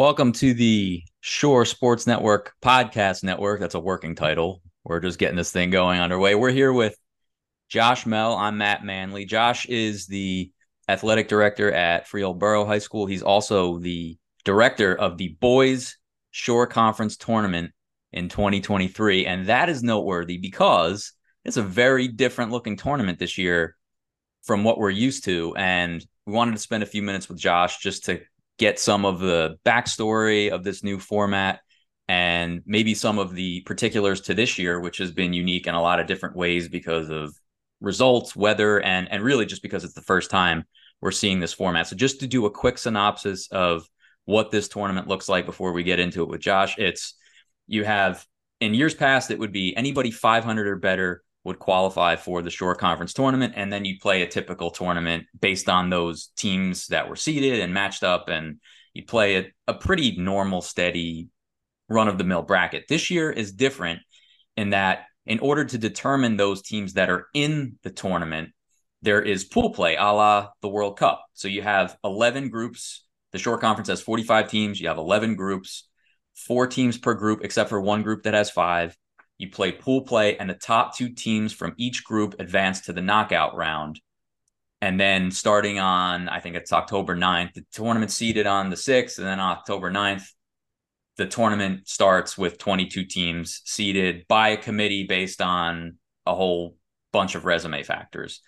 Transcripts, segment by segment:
Welcome to the Shore Sports Network podcast network. That's a working title. We're just getting this thing going underway. We're here with Josh Mehl. I'm Matt Manley. Josh is the athletic director at Free Borough High School. He's also the director of the Boys Shore Conference Tournament in 2023. And that is noteworthy because it's a very different looking tournament this year from what we're used to. And we wanted to spend a few minutes with Josh just to get some of the backstory of this new format and maybe some of the particulars to this year, which has been unique in a lot of different ways because of results, weather, and and really just because it's the first time we're seeing this format. So just to do a quick synopsis of what this tournament looks like before we get into it with Josh, it's you have in years past it would be anybody 500 or better would qualify for the Shore Conference tournament, and then you play a typical tournament based on those teams that were seeded and matched up, and you play a, a pretty normal, steady run of the mill bracket. This year is different in that in order to determine those teams that are in the tournament, there is pool play a la the World Cup. So you have 11 groups. The Shore Conference has 45 teams. You have 11 groups, four teams per group, except for one group that has five you play pool play, and the top two teams from each group advance to the knockout round. And then starting on, I think it's October 9th, the tournament seeded on the 6th, and then October 9th, the tournament starts with 22 teams seeded by a committee based on a whole bunch of resume factors.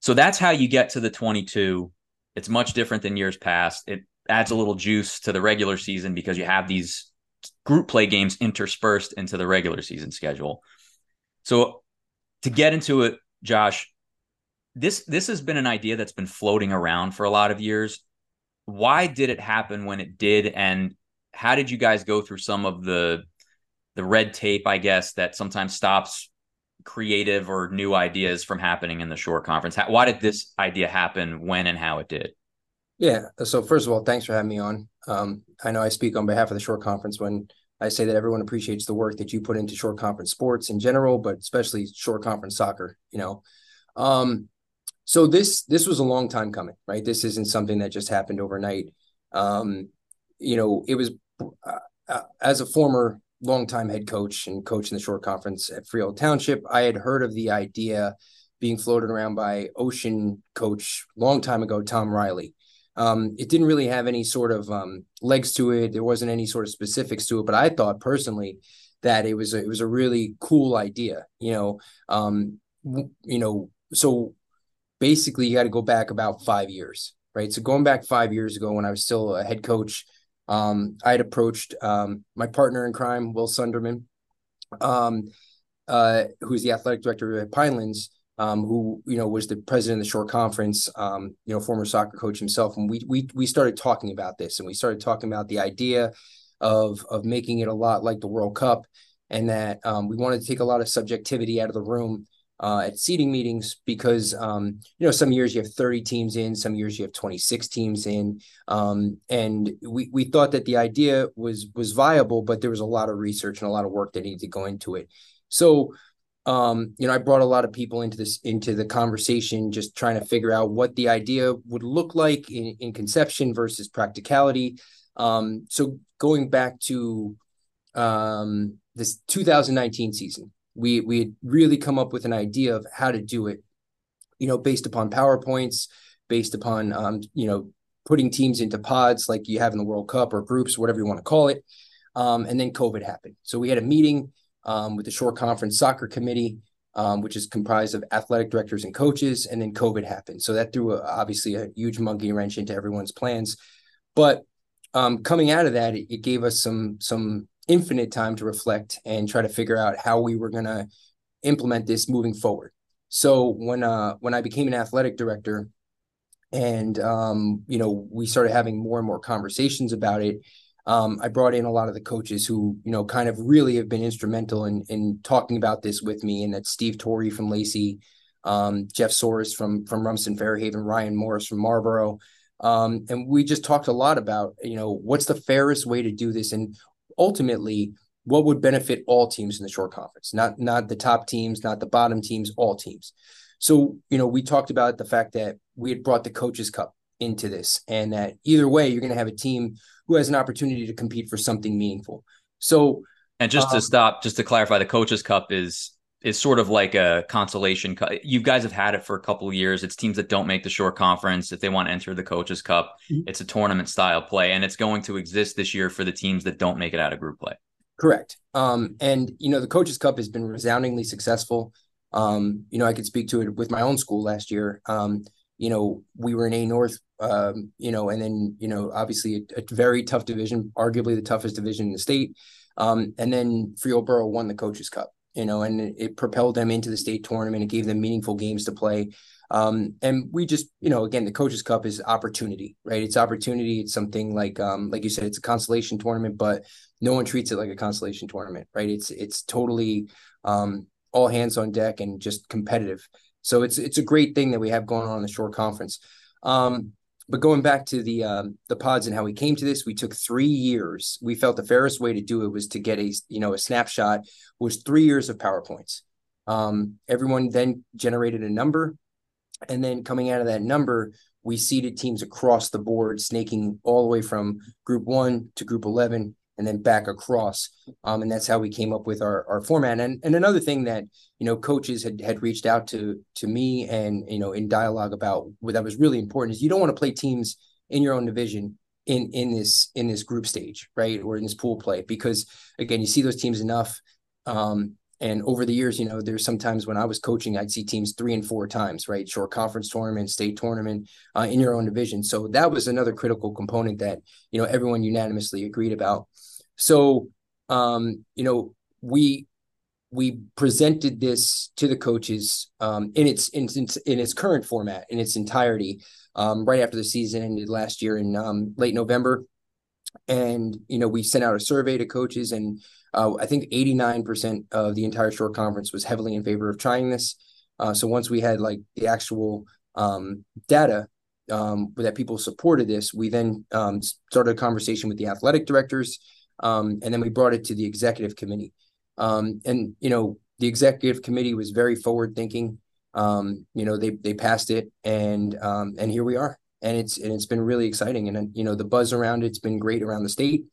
So that's how you get to the 22. It's much different than years past. It adds a little juice to the regular season because you have these group play games interspersed into the regular season schedule. So to get into it, Josh, this this has been an idea that's been floating around for a lot of years. Why did it happen when it did and how did you guys go through some of the the red tape, I guess, that sometimes stops creative or new ideas from happening in the Shore Conference? How, why did this idea happen when and how it did? Yeah. So first of all, thanks for having me on. Um, I know I speak on behalf of the Shore Conference when I say that everyone appreciates the work that you put into Shore Conference sports in general, but especially Shore Conference soccer. You know, um, so this this was a long time coming, right? This isn't something that just happened overnight. Um, you know, it was uh, uh, as a former longtime head coach and coach in the Shore Conference at Freehold Township, I had heard of the idea being floated around by Ocean coach long time ago, Tom Riley um, it didn't really have any sort of um, legs to it. There wasn't any sort of specifics to it. But I thought personally that it was a, it was a really cool idea. You know, um, you know, so basically you got to go back about five years, right? So going back five years ago when I was still a head coach, um, I had approached um, my partner in crime, Will Sunderman, um, uh, who's the athletic director at Pinelands um, who you know was the president of the Shore Conference, um, you know, former soccer coach himself, and we we we started talking about this, and we started talking about the idea of of making it a lot like the World Cup, and that um, we wanted to take a lot of subjectivity out of the room uh, at seeding meetings because um, you know some years you have 30 teams in, some years you have 26 teams in, um, and we we thought that the idea was was viable, but there was a lot of research and a lot of work that needed to go into it. So um, you know, I brought a lot of people into this into the conversation, just trying to figure out what the idea would look like in, in conception versus practicality. Um, so going back to um, this 2019 season, we we had really come up with an idea of how to do it, you know, based upon powerpoints, based upon um, you know putting teams into pods like you have in the World Cup or groups, whatever you want to call it. Um, and then COVID happened, so we had a meeting um, with the Shore Conference Soccer Committee, um, which is comprised of athletic directors and coaches. And then COVID happened. So that threw a, obviously a huge monkey wrench into everyone's plans. But um, coming out of that, it, it, gave us some some infinite time to reflect and try to figure out how we were going to implement this moving forward. So when uh, when I became an athletic director, and um, you know we started having more and more conversations about it, um, I brought in a lot of the coaches who, you know, kind of really have been instrumental in in talking about this with me, and that's Steve Torrey from Lacey, um, Jeff Soros from from Rumson Fairhaven, Ryan Morris from Marlboro, um, and we just talked a lot about, you know, what's the fairest way to do this, and ultimately what would benefit all teams in the Shore Conference, not not the top teams, not the bottom teams, all teams. So, you know, we talked about the fact that we had brought the coaches cup into this, and that either way, you're going to have a team who has an opportunity to compete for something meaningful. So, and just um, to stop, just to clarify, the Coaches Cup is is sort of like a consolation cup. You guys have had it for a couple of years. It's teams that don't make the Shore Conference if they want to enter the coaches cup. Mm-hmm. It's a tournament style play and it's going to exist this year for the teams that don't make it out of group play. Correct. Um, and you know, the coaches cup has been resoundingly successful. Um, you know, I could speak to it with my own school last year. Um, you know, we were in A North, um, you know, and then, you know, obviously a, a, very tough division, arguably the toughest division in the state. Um, and then Borough won the coaches cup you know, and it, it propelled them into the state tournament. It gave them meaningful games to play. Um, and we just, you know, again, the Coaches Cup is opportunity, right? It's opportunity. It's something like, um, like you said, it's a consolation tournament, but no one treats it like a consolation tournament, right? It's it's totally um, all hands on deck and just competitive. So it's it's a great thing that we have going on in the Shore Conference. Um, but going back to the um, the pods and how we came to this, we took three years. We felt the fairest way to do it was to get a you know a snapshot was three years of powerpoints. Um, everyone then generated a number, and then coming out of that number, we seeded teams across the board, snaking all the way from Group One to Group Eleven, and then back across. Um, and that's how we came up with our, our format. And and another thing that you know coaches had had reached out to to me and you know in dialogue about what that was really important is you don't want to play teams in your own division in in this in this group stage, right, or in this pool play because again you see those teams enough. Um, and over the years, you know, there's sometimes when I was coaching, I'd see teams three and four times, right? Shore Conference tournament, state tournament uh, in your own division. So that was another critical component that, you know, everyone unanimously agreed about. So, um, you know, we we presented this to the coaches um, in its in, in its current format in its entirety um, right after the season ended last year in um, late November, and you know we sent out a survey to coaches, and uh, I think eighty nine percent of the entire Shore Conference was heavily in favor of trying this. Uh, so once we had like the actual um, data um, that people supported this, we then um, started a conversation with the athletic directors um, and then we brought it to the executive committee. Um, and you know, the executive committee was very forward thinking. Um, you know, they they passed it, and um, and here we are. And it's and it's been really exciting. And you know, the buzz around it's been great around the state.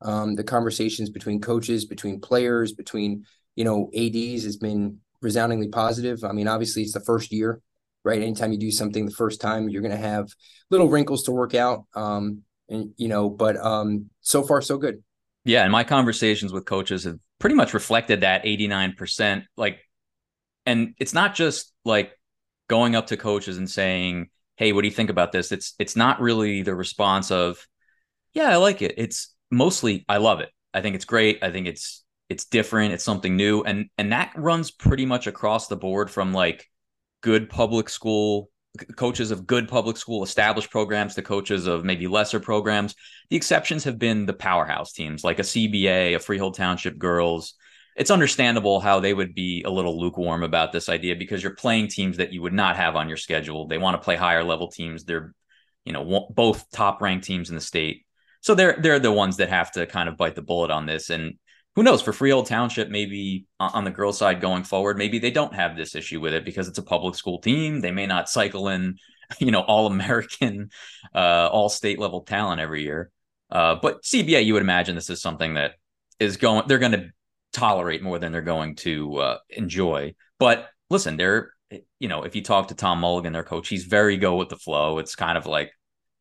Um, the conversations between coaches, between players, between you know ads has been resoundingly positive. I mean, obviously, it's the first year, right? Anytime you do something the first time, you're going to have little wrinkles to work out. Um, and you know, but so far so good. Yeah, and my conversations with coaches have pretty much reflected that 89%. Like, and it's not just like going up to coaches and saying, Hey, what do you think about this? It's it's not really the response of, Yeah, I like it. It's mostly I love it. I think it's great. I think it's it's different. It's something new. And and that runs pretty much across the board from like good public school coaches of good public school established programs to coaches of maybe lesser programs. The exceptions have been the powerhouse teams like a CBA, a Freehold Township Girls. It's understandable how they would be a little lukewarm about this idea because you're playing teams that you would not have on your schedule. They want to play higher level teams. They're, you know, both top ranked teams in the state. So they're they're the ones that have to kind of bite the bullet on this. And who knows for Freehold Township, maybe on the girls' side going forward, maybe they don't have this issue with it because it's a public school team. They may not cycle in, you know, all American, uh, all state level talent every year. Uh, but CBA, you would imagine this is something that is going, they're going to tolerate more than they're going to uh, enjoy. But listen, they're, you know, if you talk to Tom Mulligan, their coach, he's very go with the flow. It's kind of like,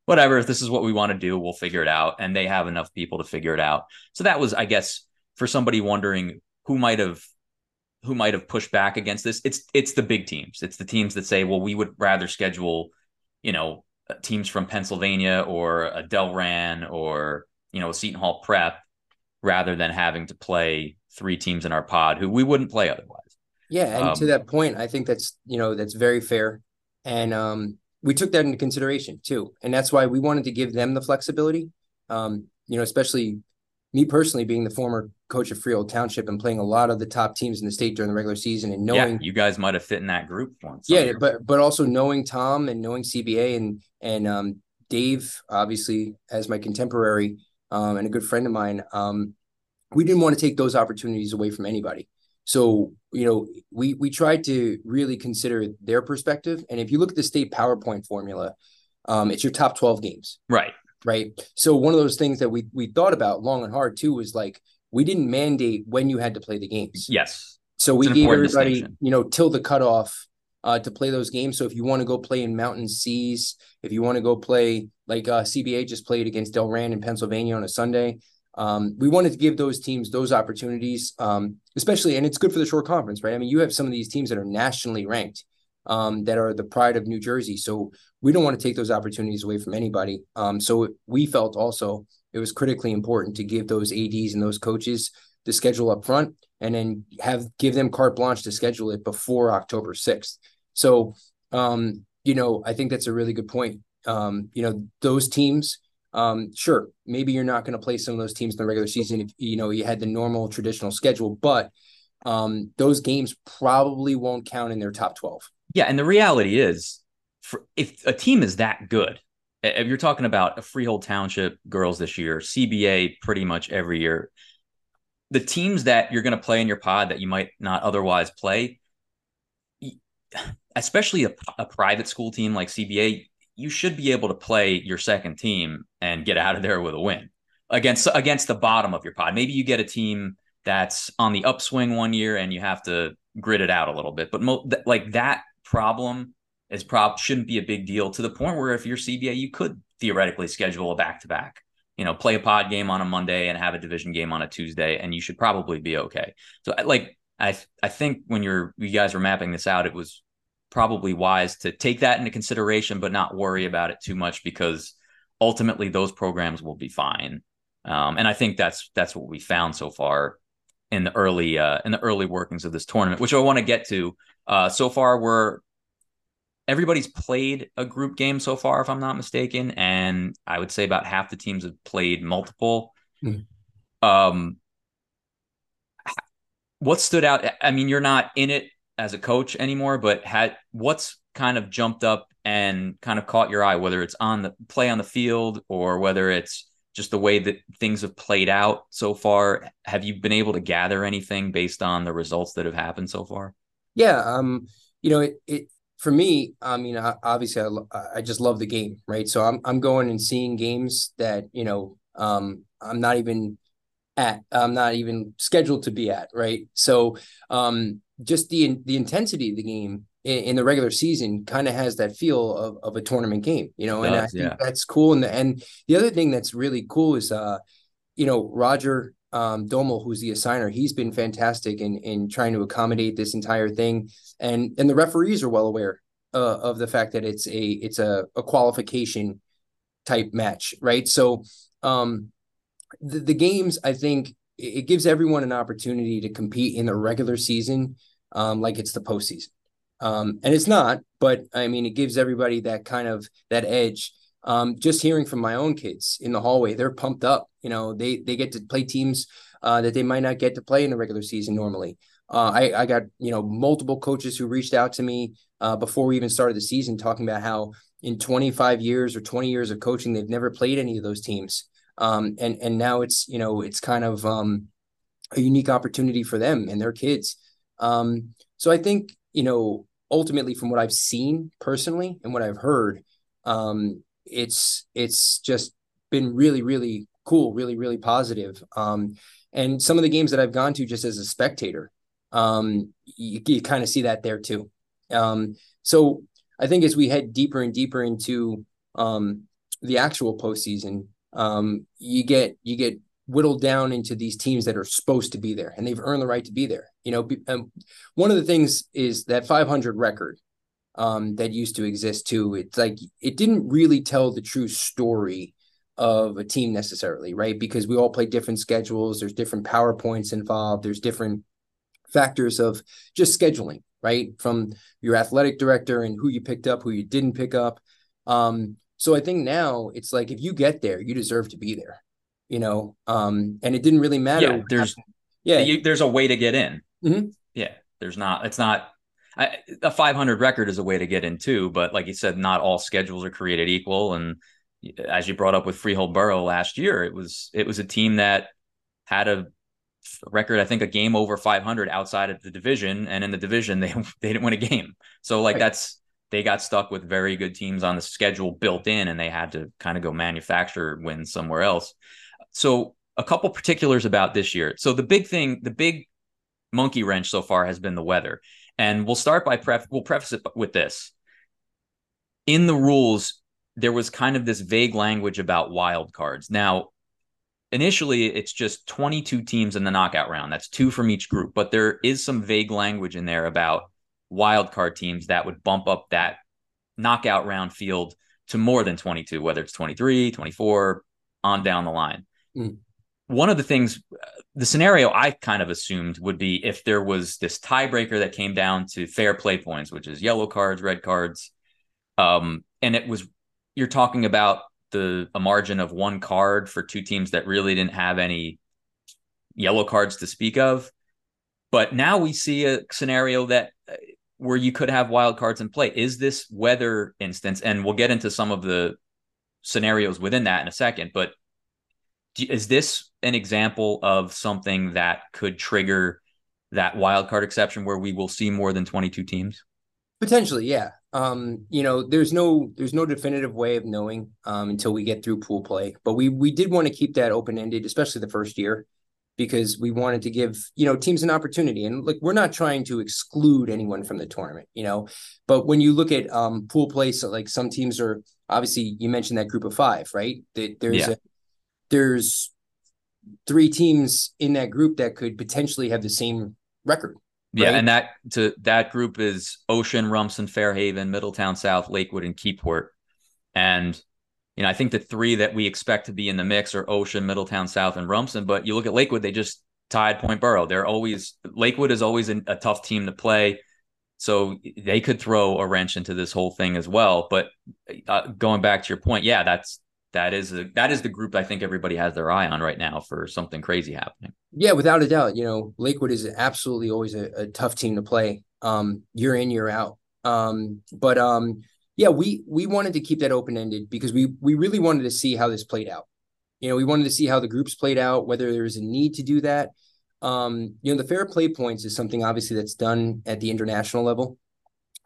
whatever, if this is what we want to do, we'll figure it out. And they have enough people to figure it out. So that was, I guess, for somebody wondering who might have who might have pushed back against this, it's it's the big teams. It's the teams that say, well, we would rather schedule, you know, teams from Pennsylvania or a Delran or you know a Seton Hall Prep rather than having to play three teams in our pod who we wouldn't play otherwise. Yeah, and um, to that point, I think that's you know that's very fair, and um, we took that into consideration too, and that's why we wanted to give them the flexibility. Um, you know, especially me personally being the former coach of Freehold Township and playing a lot of the top teams in the state during the regular season and knowing yeah, you guys might have fit in that group once. Yeah, but but also knowing Tom and knowing CBA and and um, Dave obviously as my contemporary um, and a good friend of mine, um, we didn't want to take those opportunities away from anybody. So you know we we tried to really consider their perspective, and if you look at the state PowerPoint formula, Um, it's your top 12 games. Right. Right. So one of those things that we we thought about long and hard too was like we didn't mandate when you had to play the games. Yes. So we gave everybody, you know, till the cutoff uh, to play those games. So if you want to go play in Mountain Seas, if you want to go play like uh, CBA just played against Delran in Pennsylvania on a Sunday, um, we wanted to give those teams those opportunities, um, especially, and it's good for the Shore Conference, right? I mean, you have some of these teams that are nationally ranked, um, that are the pride of New Jersey. So we don't want to take those opportunities away from anybody. Um, so we felt also it was critically important to give those ads and those coaches the schedule up front and then have give them carte blanche to schedule it before october 6th so um, you know i think that's a really good point um, you know those teams um, sure maybe you're not going to play some of those teams in the regular season if you know you had the normal traditional schedule but um, those games probably won't count in their top 12 yeah and the reality is for, if a team is that good if you're talking about a Freehold Township girls this year, CBA pretty much every year, the teams that you're going to play in your pod that you might not otherwise play, especially a, a, private school team like CBA, you should be able to play your second team and get out of there with a win against against the bottom of your pod. Maybe you get a team that's on the upswing one year and you have to grit it out a little bit, but mo- th- like that problem is prob shouldn't be a big deal to the point where if you're CBA, you could theoretically schedule a back to back. You know, play a pod game on a Monday and have a division game on a Tuesday, and you should probably be okay. So, like, I I think when you're you guys were mapping this out, it was probably wise to take that into consideration, but not worry about it too much because ultimately those programs will be fine. Um, and I think that's that's what we found so far in the early uh, in the early workings of this tournament, which I want to get to. Uh, so far, we're everybody's played a group game so far, if I'm not mistaken, and I would say about half the teams have played multiple. Mm. Um, what stood out? I mean, you're not in it as a coach anymore, but had what's kind of jumped up and kind of caught your eye, whether it's on the play on the field or whether it's just the way that things have played out so far. Have you been able to gather anything based on the results that have happened so far? Yeah, um, you know, it, it for me, I mean, obviously, I, I just love the game, right? So I'm I'm going and seeing games that you know um, I'm not even at, I'm not even scheduled to be at, right? So um, just the the intensity of the game in, in the regular season kind of has that feel of, of a tournament game, you know, and I think yeah. that's cool. And the, and the other thing that's really cool is, uh, you know, Roger um, Domel, who's the assigner, he's been fantastic in in trying to accommodate this entire thing, and and the referees are well aware uh, of the fact that it's a it's a, a qualification type match, right? So um, the, the games, I think, it gives everyone an opportunity to compete in the regular season, um, like it's the postseason, um, and it's not, but I mean, it gives everybody that kind of that edge um, just hearing from my own kids in the hallway, they're pumped up. You know, they they get to play teams uh, that they might not get to play in the regular season normally. Uh, I, I got you know multiple coaches who reached out to me uh, before we even started the season, talking about how in 25 years or 20 years of coaching, they've never played any of those teams, um, and and now it's you know it's kind of um, a unique opportunity for them and their kids. Um, so I think you know ultimately, from what I've seen personally and what I've heard, um, it's it's just been really really cool, really really positive. Um, and some of the games that I've gone to just as a spectator, um, you, you kind of see that there too. Um, so I think as we head deeper and deeper into um, the actual postseason, um, you get you get whittled down into these teams that are supposed to be there and they've earned the right to be there. You know, um, one of the things is that 500 record um, that used to exist too. It's like it didn't really tell the true story of a team necessarily, right? Because we all play different schedules. There's different powerpoints involved. There's different factors of just scheduling, right? From your athletic director and who you picked up, who you didn't pick up. Um, so I think now it's like if you get there, you deserve to be there, you know. Um, and it didn't really matter. Yeah, there's yeah, you, there's a way to get in. Mm-hmm. Yeah, there's not. It's not I, a 500 record is a way to get in too, but like you said, not all schedules are created equal. And as you brought up with Freehold Borough last year, it was it was a team that had a record, I think, a game over 500 outside of the division, and in the division they they didn't win a game. So like right. that's they got stuck with very good teams on the schedule built in, and they had to kind of go manufacture wins somewhere else. So, a couple particulars about this year. So, the big thing, the big monkey wrench so far has been the weather, and we'll start by pref. We'll preface it with this. In the rules, there was kind of this vague language about wild cards. Now, initially it's just 22 teams in the knockout round. That's two from each group, but there is some vague language in there about wild card teams that would bump up that knockout round field to more than 22, whether it's 23, 24, on down the line. Mm. One of the things, the scenario I kind of assumed would be if there was this tiebreaker that came down to fair play points, which is yellow cards, red cards. Um, and it was, you're talking about the a margin of one card for two teams that really didn't have any yellow cards to speak of. But now we see a scenario that uh, where you could have wild cards in play. Is this weather instance? And we'll get into some of the scenarios within that in a second. But is this an example of something that could trigger that wild card exception where we will see more than 22 teams? Potentially, yeah. Um, you know, there's no there's no definitive way of knowing um, until we get through pool play. But we we did want to keep that open ended, especially the first year, because we wanted to give you know teams an opportunity. And like we're not trying to exclude anyone from the tournament, you know. But when you look at um, pool play, so like some teams are obviously you mentioned that group of five, right? That there's yeah. a, there's three teams in that group that could potentially have the same record yeah, and that to that group is Ocean, Rumson, Fairhaven, Middletown South, Lakewood, and Keyport. And you know, I think the three that we expect to be in the mix are Ocean, Middletown South, and Rumson. But you look at Lakewood; they just tied Point Borough. They're always Lakewood is always a, a tough team to play, so they could throw a wrench into this whole thing as well. But uh, going back to your point, yeah, that's that is a, that is the group I think everybody has their eye on right now for something crazy happening. Yeah, without a doubt. You know, Lakewood is absolutely always a, a tough team to play, um, year in year out. Um, but um, yeah, we we wanted to keep that open ended because we we really wanted to see how this played out. You know, we wanted to see how the groups played out, whether there was a need to do that. Um, you know, the fair play points is something obviously that's done at the international level.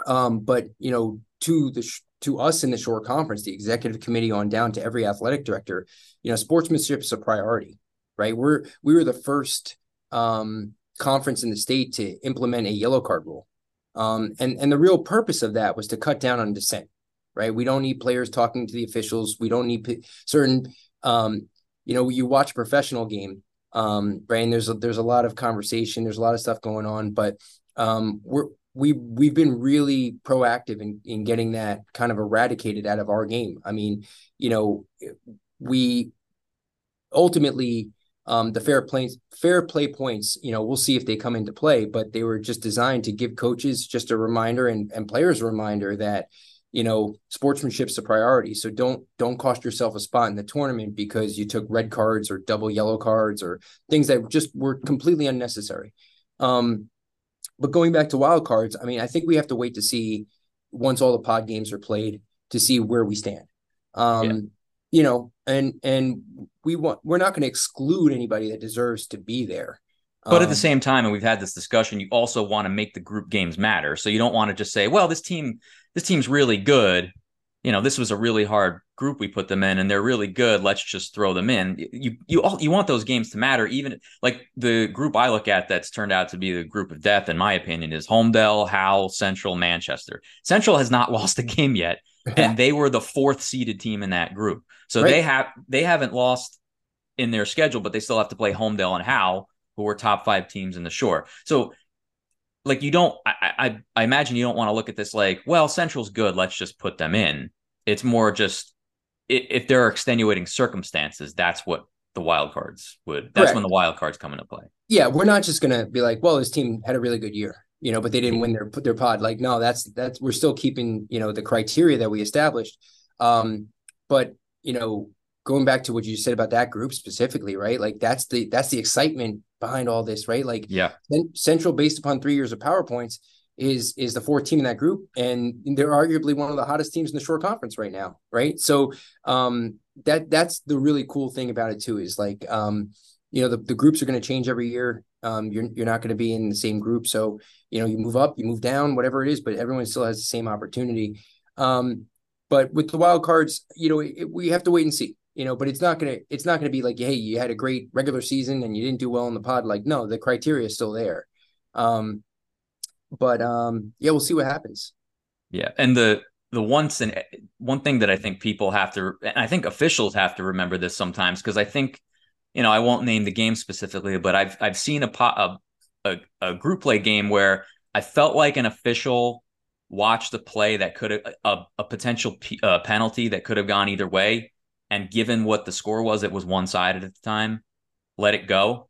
Um, but you know, to the to us in the shore conference, the executive committee on down to every athletic director, you know, sportsmanship is a priority, right? We're we were the first um, conference in the state to implement a yellow card rule, um, and and the real purpose of that was to cut down on dissent, right? We don't need players talking to the officials. We don't need p- certain, um, you know, you watch a professional game, um, right? And there's a, there's a lot of conversation, there's a lot of stuff going on, but um, we're we we've been really proactive in in getting that kind of eradicated out of our game. I mean, you know, we ultimately um, the fair play fair play points. You know, we'll see if they come into play, but they were just designed to give coaches just a reminder and and players a reminder that you know sportsmanship's a priority. So don't don't cost yourself a spot in the tournament because you took red cards or double yellow cards or things that just were completely unnecessary. Um, but going back to wild cards, I mean, I think we have to wait to see once all the pod games are played to see where we stand. Um, yeah. you know, and and we want we're not going to exclude anybody that deserves to be there. But at the um, same time, and we've had this discussion, you also want to make the group games matter. So you don't want to just say, well, this team, this team's really good. You know, this was a really hard group we put them in and they're really good. Let's just throw them in. You you all you want those games to matter even like the group i look at that's turned out to be the group of death in my opinion is holmdel Howell central manchester. Central has not lost a game yet and they were the fourth seeded team in that group. So right. they have they haven't lost in their schedule but they still have to play holmdel and Howell who are top five teams in the shore. So like you don't I, I i imagine you don't want to look at this like well central's good let's just put them in it's more just if there are extenuating circumstances, that's what the wild cards would. That's Correct. when the wild cards come into play. Yeah, we're not just gonna be like, well, this team had a really good year, you know, but they didn't win their their pod. Like, no, that's that's we're still keeping you know the criteria that we established. Um, but you know, going back to what you said about that group specifically, right? Like that's the that's the excitement behind all this, right? Like, yeah, Central based upon three years of powerpoints is is the fourth team in that group, and they're arguably one of the hottest teams in the shore conference right now, right? So um, that that's the really cool thing about it too is like um, you know the, the groups are going to change every year. Um, you're you're not going to be in the same group, so you know you move up, you move down, whatever it is, but everyone still has the same opportunity. Um, but with the wild cards, you know, it, we have to wait and see. You know, but it's not gonna it's not gonna be like, hey, you had a great regular season and you didn't do well in the pod. Like, no, the criteria is still there. Um, but um, yeah, we'll see what happens. Yeah, and the the once and one thing that I think people have to, and I think officials have to remember this sometimes because I think, you know, I won't name the game specifically, but I've I've seen a, a a, a group play game where I felt like an official watched a play that could have a, a potential p- uh, penalty that could have gone either way, and given what the score was, it was one sided at the time, let it go.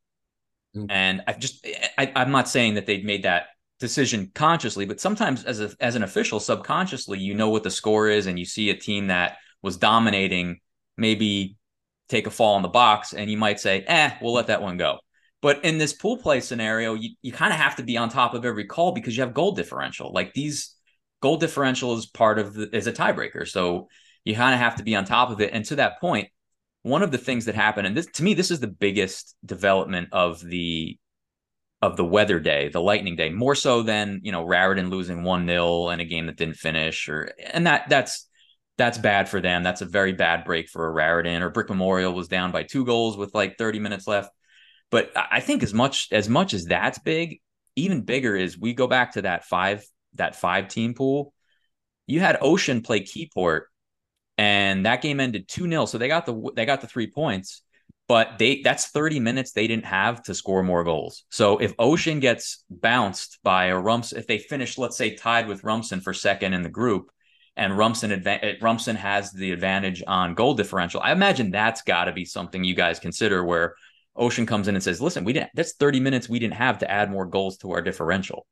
Mm-hmm. And I've just I, I'm not saying that they'd made that decision consciously, but sometimes as a as an official, subconsciously, you know what the score is, and you see a team that was dominating, maybe take a fall in the box, and you might say, "Eh, we'll let that one go." But in this pool play scenario, you, you kind of have to be on top of every call because you have goal differential. Like these goal differential is part of the, is a tiebreaker, so you kind of have to be on top of it. And to that point, one of the things that happened, and this to me, this is the biggest development of the of the weather day, the lightning day, more so than, you know, Raritan losing 1-0 in a game that didn't finish or and that that's that's bad for them. That's a very bad break for a Raritan or Brick Memorial was down by two goals with like 30 minutes left. But I think as much as much as that's big, even bigger is we go back to that five that five team pool. You had Ocean play Keyport and that game ended 2-0 so they got the they got the 3 points but they that's 30 minutes they didn't have to score more goals. So if Ocean gets bounced by a Rumps, if they finish, let's say, tied with Rumson for second in the group, and Rumson adva- eh, Rumson has the advantage on goal differential, I imagine that's got to be something you guys consider where Ocean comes in and says, "Listen, we didn't. That's 30 minutes we didn't have to add more goals to our differential."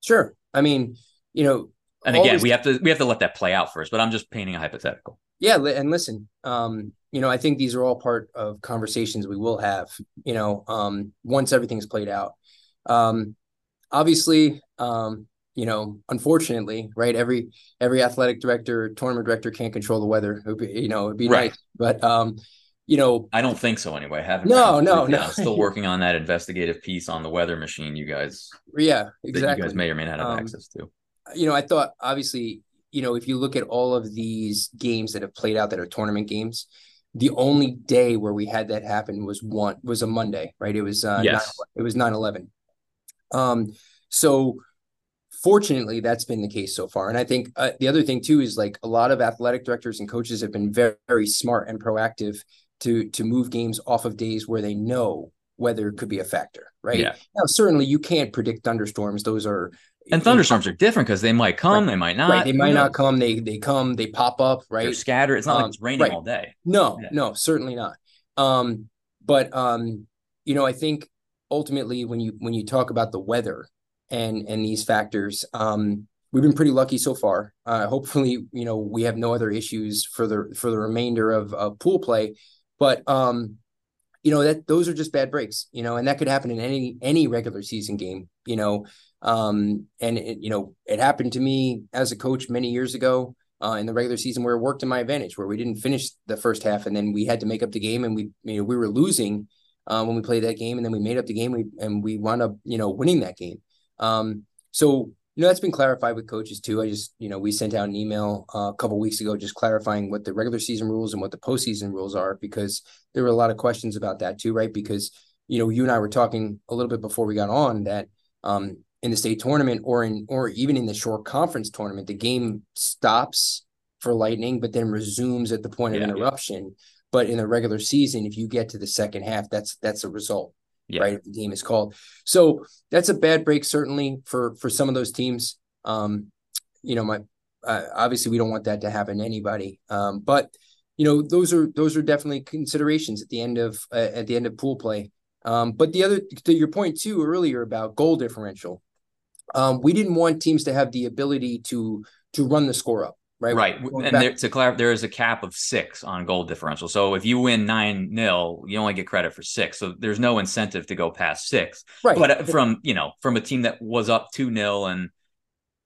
Sure. I mean, you know, and again, we have to we have to let that play out first. But I'm just painting a hypothetical. Yeah, and listen, um, you know, I think these are all part of conversations we will have, you know, um, once everything's played out. Um, obviously, um, you know, unfortunately, right, every every athletic director, tournament director can't control the weather. Be, you know, it'd be right. nice, but um, you know, I don't think so anyway. Haven't no, no, no. Still working on that investigative piece on the weather machine. You guys, yeah, exactly. you guys may or may not have um, access to. You know, I thought obviously, you know, if you look at all of these games that have played out that are tournament games, the only day where we had that happen was one was a Monday, right? It was uh, yes. 9, it was 9-11. Um, so fortunately, that's been the case so far. And I think uh, the other thing too is like a lot of athletic directors and coaches have been very, very smart and proactive to to move games off of days where they know weather could be a factor, right? Yeah. Now, certainly you can't predict thunderstorms; those are and thunderstorms are different because they might come, right. they might not. Right. They might not come. They they come. They pop up. Right. They're scattered. It's not um, like it's raining right. all day. No, yeah. no, certainly not. Um, but um, you know, I think ultimately when you when you talk about the weather and and these factors, um, we've been pretty lucky so far. Uh, hopefully, you know, we have no other issues for the for the remainder of, of pool play. But um, you know that those are just bad breaks. You know, and that could happen in any any regular season game. You know, um, and it, you know, it happened to me as a coach many years ago uh, in the regular season where it worked to my advantage, where we didn't finish the first half and then we had to make up the game and we, you know, we were losing uh, when we played that game and then we made up the game we, and we wound up, you know, winning that game. Um, so, you know, that's been clarified with coaches too. I just, you know, we sent out an email uh, a couple weeks ago just clarifying what the regular season rules and what the postseason rules are because there were a lot of questions about that too, right? Because, you know, you and I were talking a little bit before we got on that um, in the state tournament or in or even in the Shore Conference tournament, the game stops for lightning, but then resumes at the point of interruption. Yeah. But in the regular season, if you get to the second half, that's that's a result, yeah. right? If the game is called. So that's a bad break, certainly for for some of those teams. Um, you know, my uh, obviously we don't want that to happen to anybody. Um, but you know, those are those are definitely considerations at the end of uh, at the end of pool play. Um, but the other to your point too earlier about goal differential, um, we didn't want teams to have the ability to to run the score up. Right. Right. And there, to clarify, there is a cap of six on goal differential. So if you win nine nil, you only get credit for six. So there's no incentive to go past six. Right. But uh, from you know from a team that was up two nil and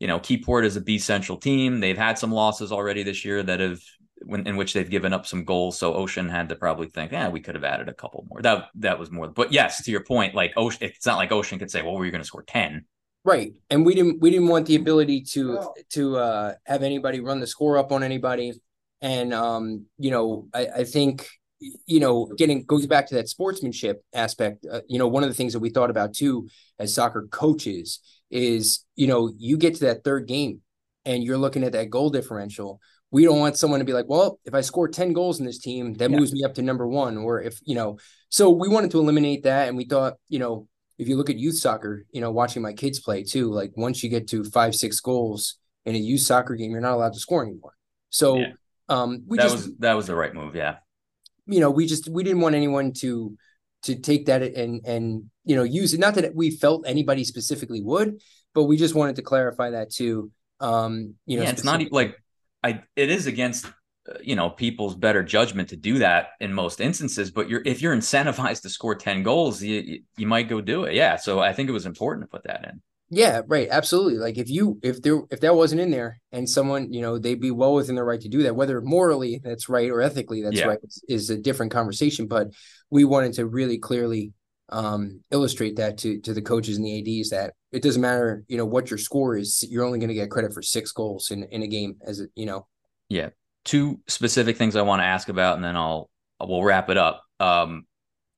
you know Keyport is a B Central team. They've had some losses already this year that have when in which they've given up some goals. So Ocean had to probably think, yeah, we could have added a couple more. That that was more. But yes, to your point, like Ocean, it's not like Ocean could say, well, we're going to score ten. Right, and we didn't we didn't want the ability to to uh, have anybody run the score up on anybody, and um, you know, I, I think you know, getting goes back to that sportsmanship aspect. Uh, you know, one of the things that we thought about too as soccer coaches is, you know, you get to that third game and you're looking at that goal differential. We don't want someone to be like, well, if I score 10 goals in this team, that yeah. moves me up to number one. Or if, you know, so we wanted to eliminate that. And we thought, you know, if you look at youth soccer, you know, watching my kids play too, like once you get to five, six goals in a youth soccer game, you're not allowed to score anymore. So, yeah. um, we that just, was, that was the right move. Yeah you know, we just we didn't want anyone to to take that and and you know use it. Not that we felt anybody specifically would, but we just wanted to clarify that too. Um, you know, yeah, it's not like I. It is against you know people's better judgment to do that in most instances but you're if you're incentivized to score 10 goals you you might go do it yeah so i think it was important to put that in yeah, right. Absolutely. Like if you if there if that wasn't in there and someone, you know, they'd be well within their right to do that, whether morally that's right or ethically that's yeah. right is a different conversation. But we wanted to really clearly um illustrate that to to the coaches and the ADs that it doesn't matter, you know, what your score is, you're only going to get credit for six goals in in a game as a, you know. Yeah. Two specific things I want to ask about and then I'll we'll wrap it up. Um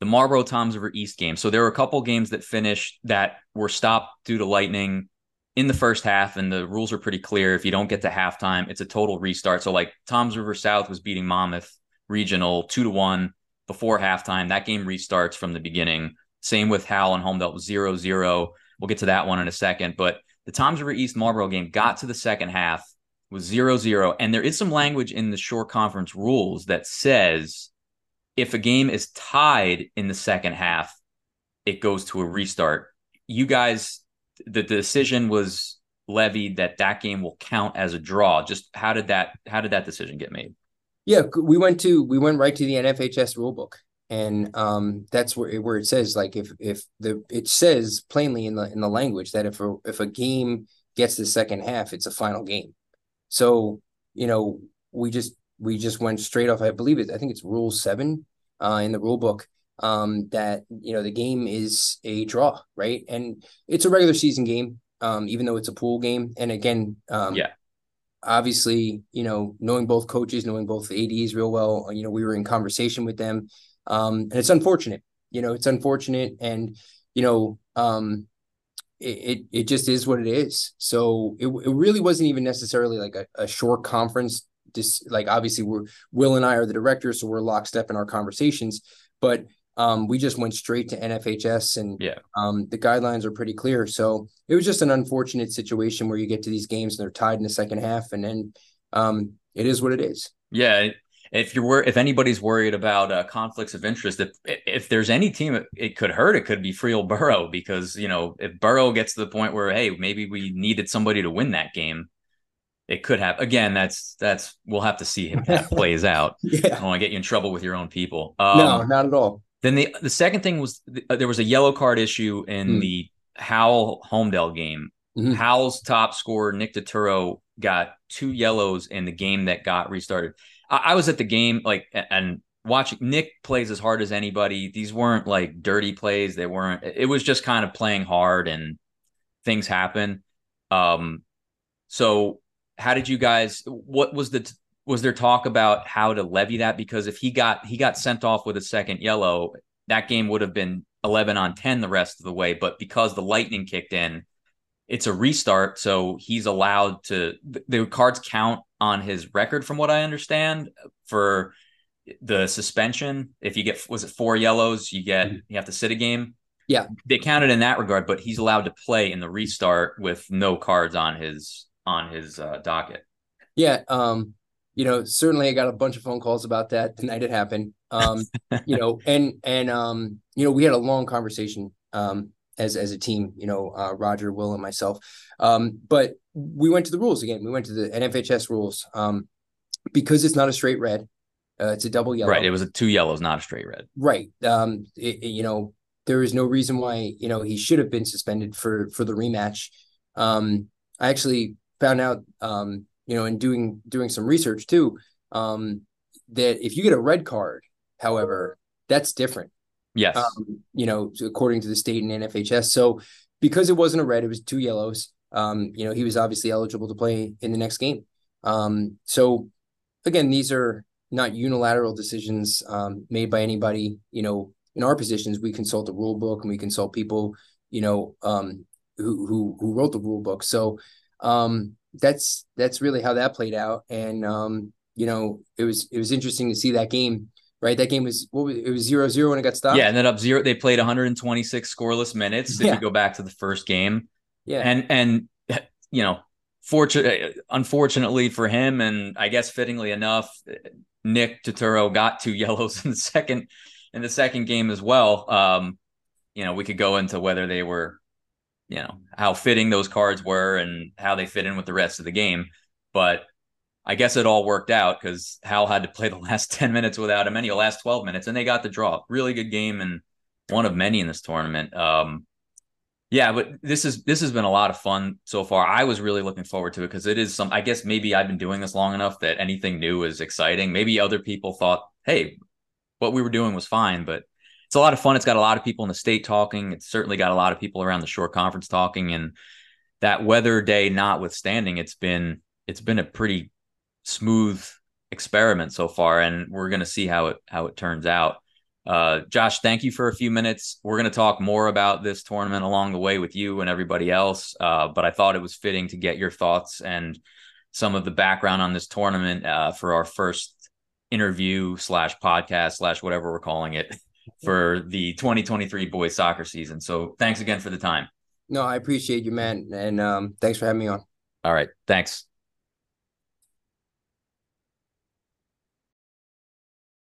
the Marlboro Toms River East game. So there were a couple games that finished that were stopped due to lightning in the first half, and the rules are pretty clear. If you don't get to halftime, it's a total restart. So like Toms River South was beating Monmouth Regional two to one before halftime. That game restarts from the beginning. Same with Howell and Holmdel zero zero. We'll get to that one in a second. But the Toms River East Marlboro game got to the second half was zero zero, and there is some language in the Shore Conference rules that says if a game is tied in the second half, it goes to a restart. You guys, the decision was levied that that game will count as a draw. Just how did that how did that decision get made? Yeah, we went to we went right to the NFHS rulebook, and um, that's where where it says like if if the it says plainly in the in the language that if a if a game gets the second half, it's a final game. So you know we just we just went straight off. I believe it. I think it's Rule Seven uh, in the rule book um, that you know the game is a draw, right? And it's a regular season game, um, even though it's a pool game. And again, um, yeah, obviously, you know, knowing both coaches, knowing both ads real well, you know, we were in conversation with them, um, and it's unfortunate. You know, it's unfortunate, and you know, um, it, it, just is what it is. So it, it really wasn't even necessarily like a, a Shore Conference just like obviously we're Will and I are the directors, so we're lockstep in our conversations. But um, we just went straight to NFHS, and yeah, um, the guidelines are pretty clear. So it was just an unfortunate situation where you get to these games and they're tied in the second half, and then um, it is what it is. Yeah, if you're wor- if anybody's worried about uh, conflicts of interest, if if there's any team it, it could hurt, it could be Freehold Borough because you know if Borough gets to the point where hey maybe we needed somebody to win that game, it could have again that's that's we'll have to see how that plays out yeah. i don't want to get you in trouble with your own people um, no not at all then the the second thing was uh, there was a yellow card issue in mm. the howell holmdel game mm-hmm. howell's top scorer nick Turturro got two yellows in the game that got restarted I, I was at the game like and watching nick plays as hard as anybody. These weren't like dirty plays. They weren't it was just kind of playing hard and things happen. Um so how did you guys what was the was there talk about how to levy that? Because if he got he got sent off with a second yellow that game would have been 11 on 10 the rest of the way. But because the lightning kicked in it's a restart so he's allowed to the cards count on his record from what i understand for the suspension if you get was it four yellows you get mm-hmm. you have to sit a game yeah they counted in that regard but he's allowed to play in the restart with no cards on his on his uh, docket. Yeah, um, you know, certainly I got a bunch of phone calls about that the night it happened. Um, you know, and and um, you know, we had a long conversation um as as a team, you know, uh, Roger, Will, and myself. Um, but we went to the rules again. We went to the NFHS rules um, because it's not a straight red. Uh, it's a double yellow. Right. It was a two yellows, not a straight red. Right. Um, it, it, you know, there is no reason why you know he should have been suspended for for the rematch. Um, I actually found out, um, you know, in doing doing some research too, Um, that if you get a red card, however, that's different. Yes. Um, you know, according to the state and NFHS. So because it wasn't a red, it was two yellows. Um, you know, he was obviously eligible to play in the next game. Um, so again, these are not unilateral decisions um, made by anybody. You know, in our positions, we consult the rule book and we consult people, you know, um, who who who wrote the rule book. So um, that's that's really how that played out. And um, you know, it was it was interesting to see that game. Right, that game was what was it was zero zero when it got stopped. Yeah, ended up zero. They played 126 scoreless minutes. If yeah. you go back to the first game, yeah, and and you know, fortunate, unfortunately for him, and I guess fittingly enough, Nick Turturro got two yellows in the second in the second game as well. Um, you know, we could go into whether they were, you know, how fitting those cards were and how they fit in with the rest of the game, but I guess it all worked out because Howell had to play the last 10 minutes without him, any last 12 minutes, and they got the draw. Really good game and one of many in this tournament. Um, yeah, but this is this has been a lot of fun so far. I was really looking forward to it because it is some. I guess maybe I've been doing this long enough that anything new is exciting. Maybe other people thought, "Hey, what we were doing was fine," but it's a lot of fun. It's got a lot of people in the state talking. It's certainly got a lot of people around the Shore Conference talking, and that weather day notwithstanding, it's been it's been a pretty smooth experiment so far, and we're going to see how it how it turns out. Uh, Josh, thank you for a few minutes. We're going to talk more about this tournament along the way with you and everybody else. Uh, but I thought it was fitting to get your thoughts and some of the background on this tournament uh, for our first interview slash podcast slash whatever we're calling it for the 2023 boys soccer season. So thanks again for the time. No, I appreciate you, man, and um, thanks for having me on. All right, thanks.